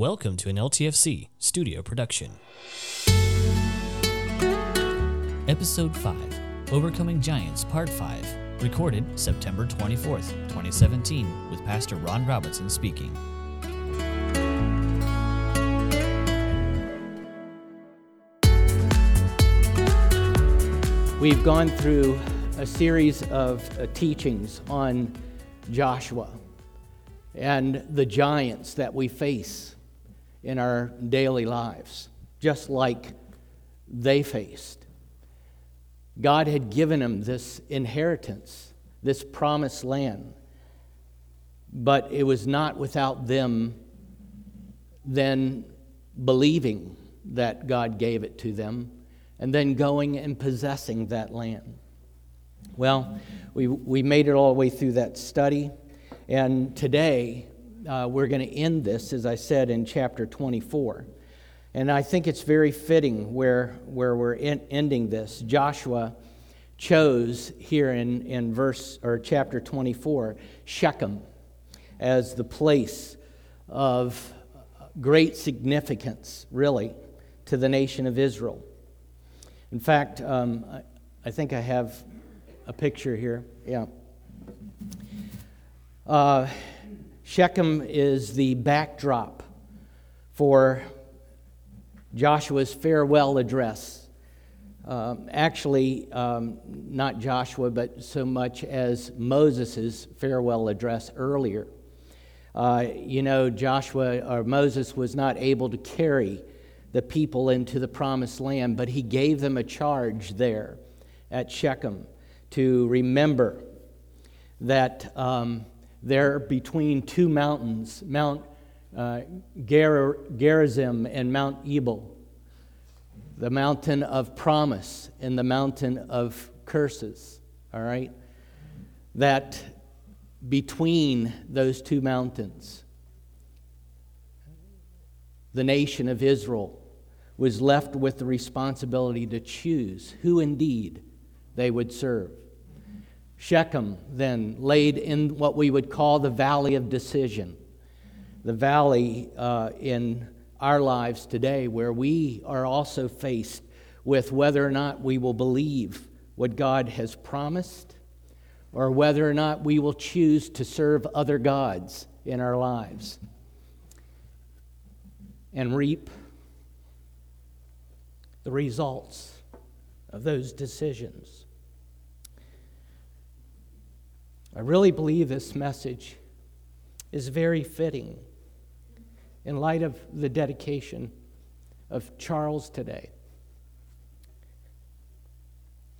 Welcome to an LTFC studio production. Episode 5 Overcoming Giants, Part 5. Recorded September 24th, 2017, with Pastor Ron Robinson speaking. We've gone through a series of uh, teachings on Joshua and the giants that we face in our daily lives, just like they faced. God had given them this inheritance, this promised land, but it was not without them then believing that God gave it to them and then going and possessing that land. Well, we, we made it all the way through that study, and today uh, we're going to end this, as I said, in chapter 24. And I think it's very fitting where, where we're in, ending this. Joshua chose here in, in verse or chapter 24 Shechem as the place of great significance, really, to the nation of Israel. In fact, um, I, I, think I have a picture here. Yeah. Uh, Shechem is the backdrop for Joshua's farewell address. Um, actually, um, not Joshua, but so much as Moses' farewell address earlier. Uh, you know, Joshua or Moses was not able to carry the people into the promised land, but he gave them a charge there at Shechem to remember that um, they're between two mountains, Mount uh, Ger- Gerizim and Mount Ebal, the mountain of promise and the mountain of curses, all right? That between those two mountains, the nation of Israel was left with the responsibility to choose who indeed they would serve. Shechem then laid in what we would call the valley of decision, the valley uh, in our lives today where we are also faced with whether or not we will believe what God has promised or whether or not we will choose to serve other gods in our lives and reap the results of those decisions. I really believe this message is very fitting in light of the dedication of Charles today.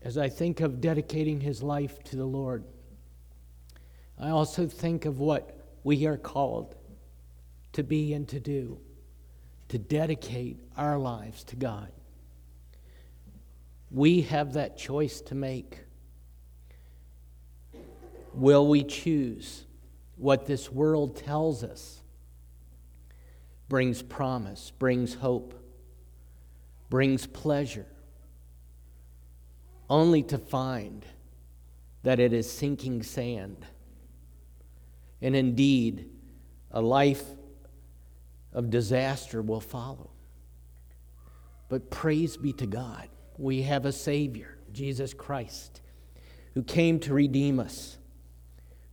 As I think of dedicating his life to the Lord, I also think of what we are called to be and to do, to dedicate our lives to God. We have that choice to make. Will we choose what this world tells us brings promise, brings hope, brings pleasure, only to find that it is sinking sand? And indeed, a life of disaster will follow. But praise be to God we have a Savior, Jesus Christ, who came to redeem us,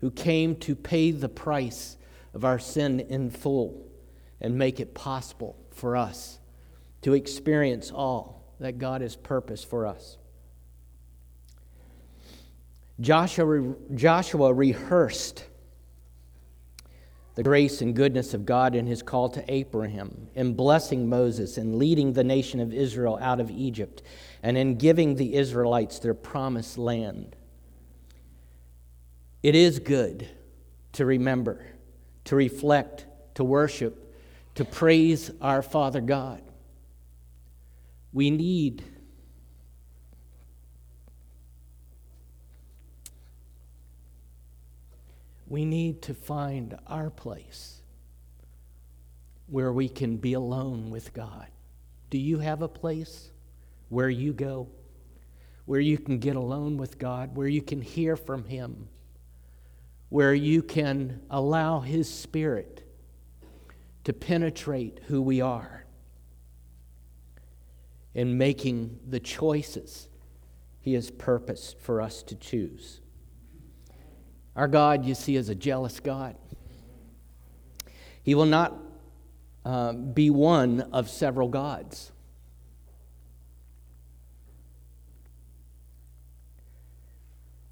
who came to pay the price of our sin in full and make it possible for us to experience all that God has purposed for us. Joshua, Joshua rehearsed the grace and goodness of God in his call to Abraham, in blessing Moses in leading the nation of Israel out of Egypt, and in giving the Israelites their promised land. It is good to remember, to reflect, to worship, to praise our Father God. We need we need to find our place where we can be alone with God. Do you have a place where you go, where you can get alone with God, where you can hear from Him, where you can allow His Spirit to penetrate who we are in making the choices He has purposed for us to choose. Our God, you see, is a jealous God. He will not uh, be one of several gods.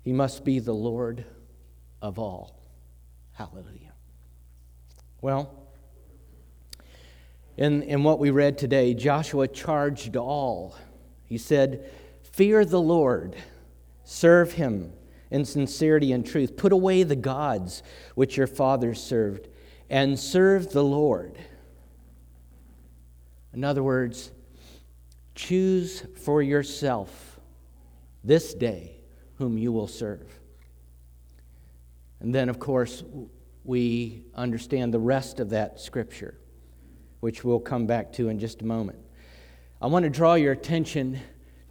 He must be the Lord of all. Hallelujah. Well, in, in what we read today, Joshua charged all. He said, Fear the Lord, serve him in sincerity and truth. Put away the gods which your fathers served, and serve the Lord. In other words, choose for yourself this day whom you will serve. And then, of course, we understand the rest of that scripture, which we'll come back to in just a moment. I want to draw your attention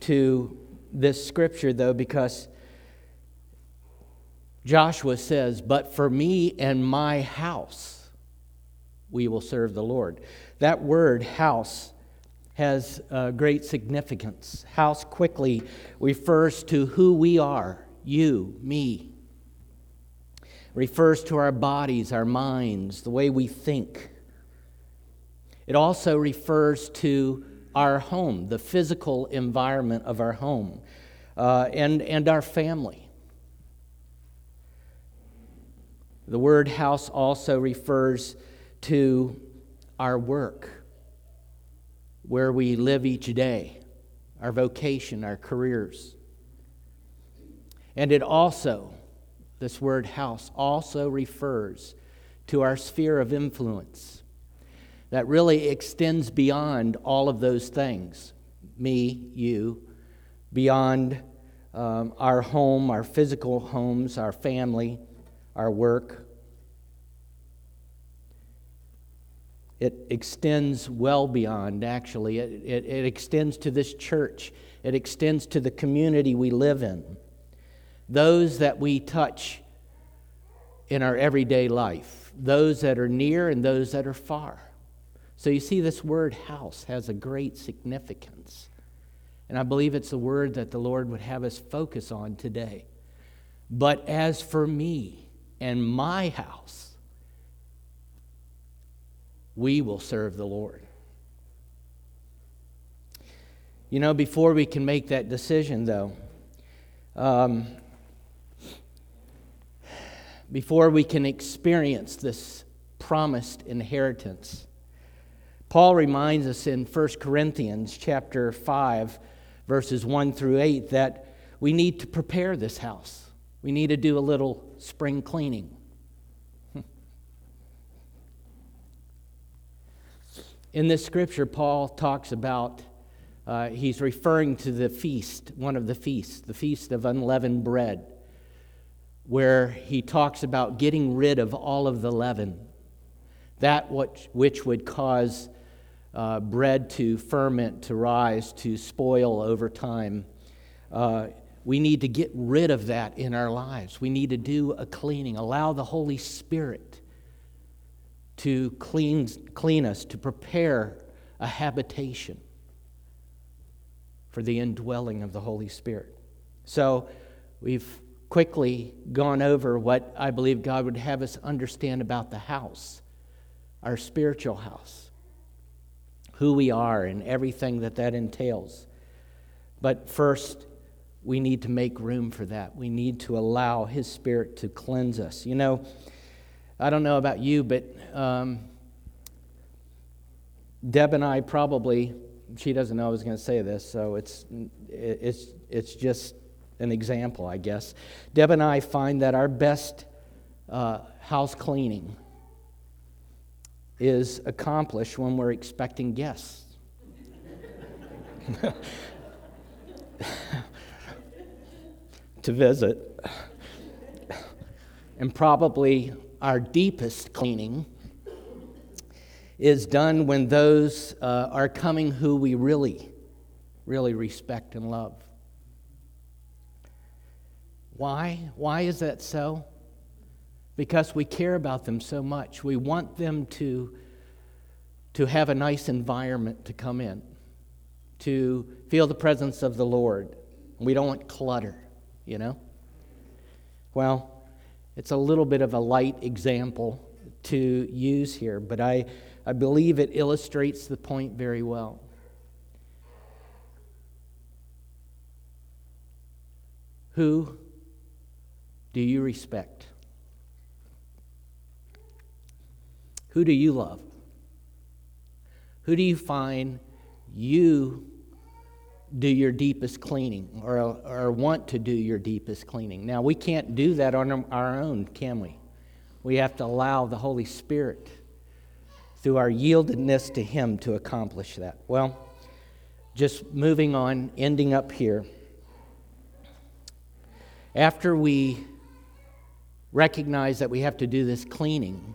to this scripture, though, because Joshua says, But for me and my house, we will serve the Lord. That word, house, has uh, great significance. House quickly refers to who we are you, me. Refers to our bodies, our minds, the way we think. It also refers to our home, the physical environment of our home, uh, and, and our family. The word house also refers to our work where we live each day, our vocation, our careers. And it also, this word house, also refers to our sphere of influence that really extends beyond all of those things. Me, you, beyond um, our home, our physical homes, our family, our work, It extends well beyond, actually. It, it, it, extends to this church, it extends to the community we live in, those that we touch in our everyday life, those that are near and those that are far. So you see, this word house has a great significance. And I believe it's a word that the Lord would have us focus on today. But as for me and my house, we will serve the Lord. You know, before we can make that decision, though, um, before we can experience this promised inheritance, Paul reminds us in 1 Corinthians chapter 5, verses 1 through 8, that we need to prepare this house. We need to do a little spring cleaning. In this scripture, Paul talks about, uh, he's referring to the feast, one of the feasts, the feast of unleavened bread, where he talks about getting rid of all of the leaven, that which, which would cause uh, bread to ferment, to rise, to spoil over time. Uh, we need to get rid of that in our lives. We need to do a cleaning, allow the Holy Spirit to clean, clean us, to prepare a habitation for the indwelling of the Holy Spirit. So we've quickly gone over what I believe God would have us understand about the house, our spiritual house, who we are, and everything that that entails. But first, we need to make room for that. We need to allow His Spirit to cleanse us. You know, I don't know about you, but um, Deb and I probably, she doesn't know I was going to say this, so it's, it's, it's just an example, I guess. Deb and I find that our best uh, house cleaning is accomplished when we're expecting guests. to visit. And probably our deepest cleaning is done when those uh, are coming who we really, really respect and love. Why? Why is that so? Because we care about them so much. We want them to to have a nice environment to come in, to feel the presence of the Lord. We don't want clutter, you know? Well, it's a little bit of a light example to use here, but I, I believe it illustrates the point very well. Who do you respect? Who do you love? Who do you find you do your deepest cleaning or, or want to do your deepest cleaning? Now, we can't do that on our own, can we? We have to allow the Holy Spirit, through our yieldedness to Him, to accomplish that. Well, just moving on, ending up here. After we recognize that we have to do this cleaning,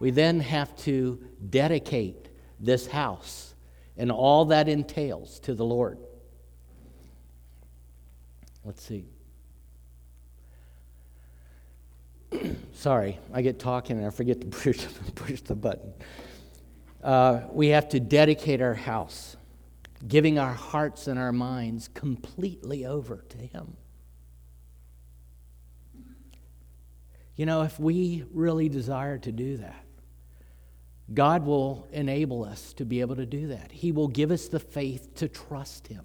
we then have to dedicate this house and all that entails to the Lord. Let's see. Sorry, I get talking and I forget to push, push the button. Uh, we have to dedicate our house, giving our hearts and our minds completely over to Him. You know, if we really desire to do that, God will enable us to be able to do that. He will give us the faith to trust Him.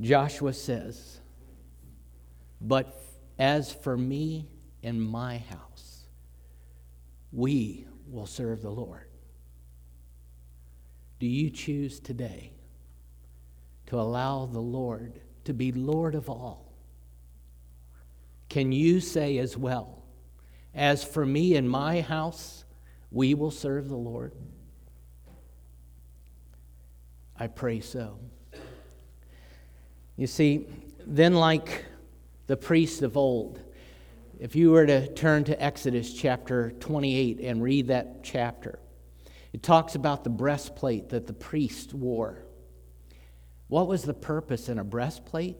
Joshua says, But as for me and my house, we will serve the Lord. Do you choose today to allow the Lord to be Lord of all? Can you say as well, As for me and my house, we will serve the Lord? I pray so. You see, then, like the priests of old, if you were to turn to Exodus chapter 28 and read that chapter, it talks about the breastplate that the priest wore. What was the purpose in a breastplate?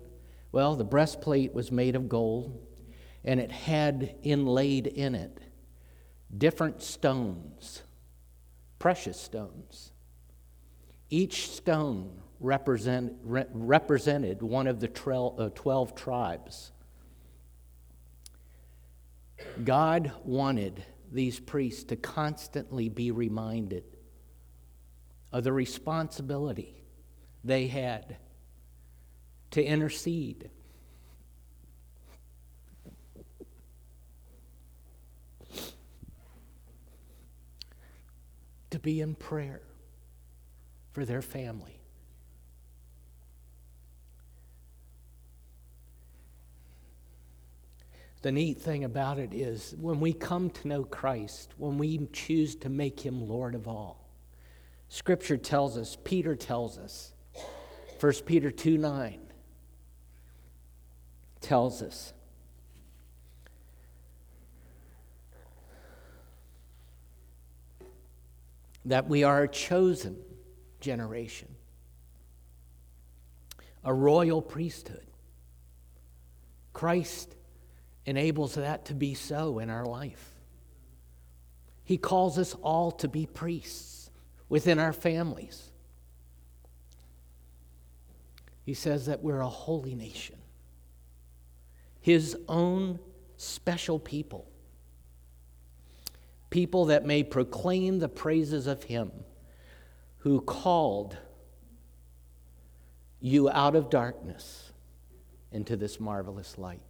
Well, the breastplate was made of gold and it had inlaid in it different stones, precious stones. Each stone represent, re- represented one of the trel- uh, 12 tribes. God wanted these priests to constantly be reminded of the responsibility they had to intercede to be in prayer for their family. The neat thing about it is when we come to know Christ, when we choose to make him Lord of all, Scripture tells us, Peter tells us, 1 Peter 2 9 tells us, that we are a chosen generation, a royal priesthood. Christ enables that to be so in our life. He calls us all to be priests within our families. He says that we're a holy nation, His own special people people that may proclaim the praises of him who called you out of darkness into this marvelous light.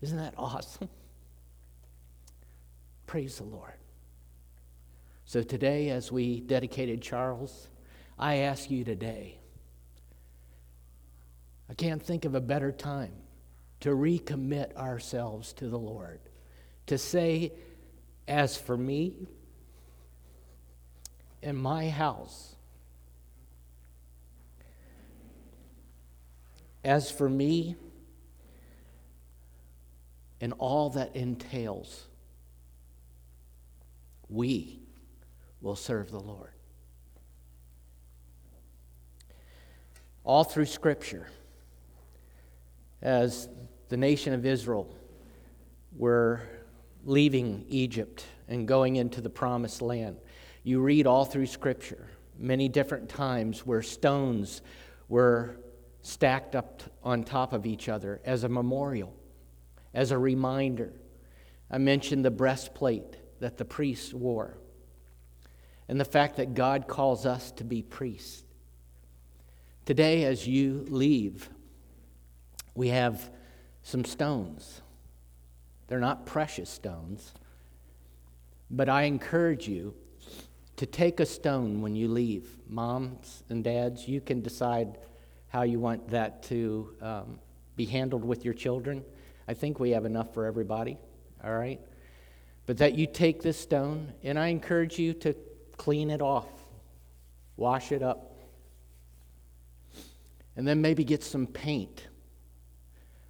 Isn't that awesome? Praise the Lord. So today, as we dedicated Charles, I ask you today, I can't think of a better time to recommit ourselves to the Lord, to say, as for me and my house, as for me and all that entails, we will serve the Lord. All through Scripture, as the nation of Israel were leaving Egypt and going into the promised land. You read all through Scripture many different times where stones were stacked up on top of each other as a memorial, as a reminder. I mentioned the breastplate that the priests wore, and the fact that God calls us to be priests. Today, as you leave, we have some stones. They're not precious stones, but I encourage you to take a stone when you leave. Moms and dads, you can decide how you want that to um, be handled with your children. I think we have enough for everybody, all right? But that you take this stone, and I encourage you to clean it off, wash it up, and then maybe get some paint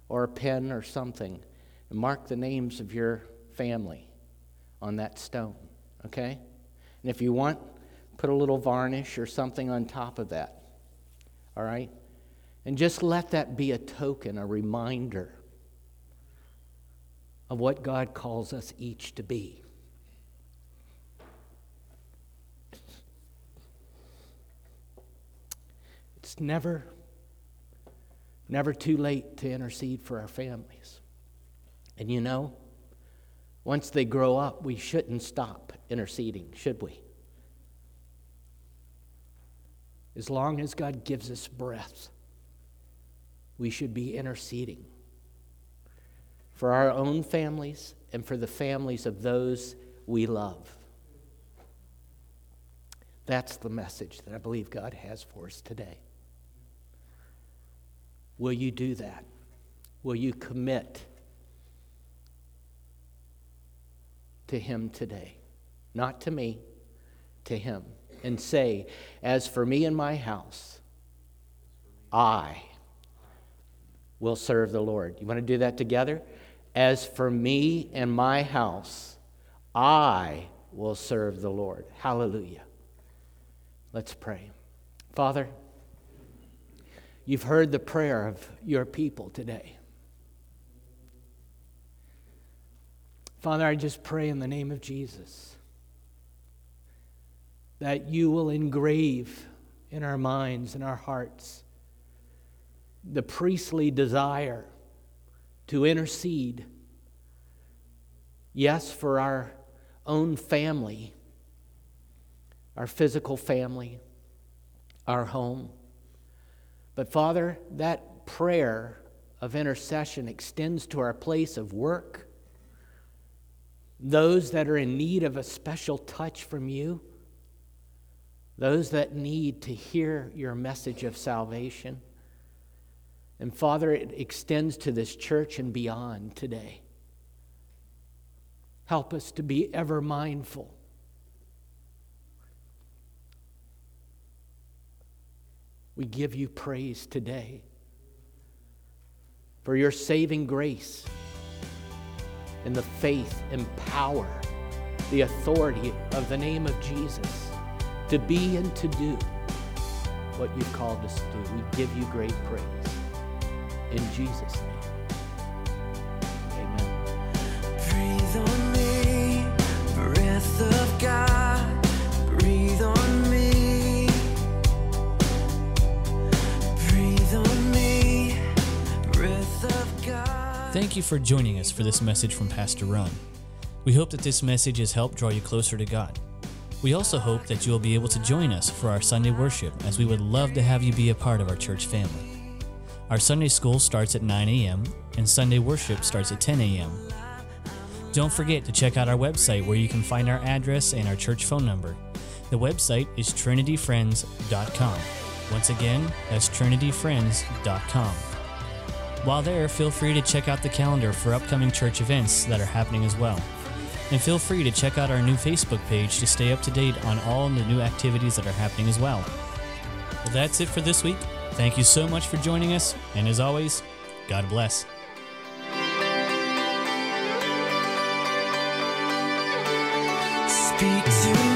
or a pen or something and mark the names of your family on that stone, okay? And if you want, put a little varnish or something on top of that, all right? And just let that be a token, a reminder of what God calls us each to be. It's never, never too late to intercede for our families. And you know, once they grow up, we shouldn't stop interceding, should we? As long as God gives us breath, we should be interceding for our own families and for the families of those we love. That's the message that I believe God has for us today. Will you do that? Will you commit to Him today? Not to me, to Him. And say, As for me and my house, I will serve the Lord. You want to do that together? As for me and my house, I will serve the Lord. Hallelujah. Let's pray. Father, you've heard the prayer of your people today. Father, I just pray in the name of Jesus that you will engrave in our minds and our hearts the priestly desire to intercede, yes, for our own family, our physical family, our home. But Father, that prayer of intercession extends to our place of work, those that are in need of a special touch from you, those that need to hear your message of salvation. And Father, it extends to this church and beyond today. Help us to be ever mindful. We give you praise today for your saving grace and the faith and power, the authority of the name of Jesus to be and to do what you've called us to do. We give you great praise. In Jesus' name. You for joining us for this message from Pastor Ron. We hope that this message has helped draw you closer to God. We also hope that you will be able to join us for our Sunday worship, as we would love to have you be a part of our church family. Our Sunday school starts at 9 a.m., and Sunday worship starts at 10 a.m. Don't forget to check out our website where you can find our address and our church phone number. The website is trinityfriends.com. Once again, that's trinityfriends.com. While there, feel free to check out the calendar for upcoming church events that are happening as well. And feel free to check out our new Facebook page to stay up to date on all the new activities that are happening as well. Well, that's it for this week. Thank you so much for joining us, and as always, God bless. Speak to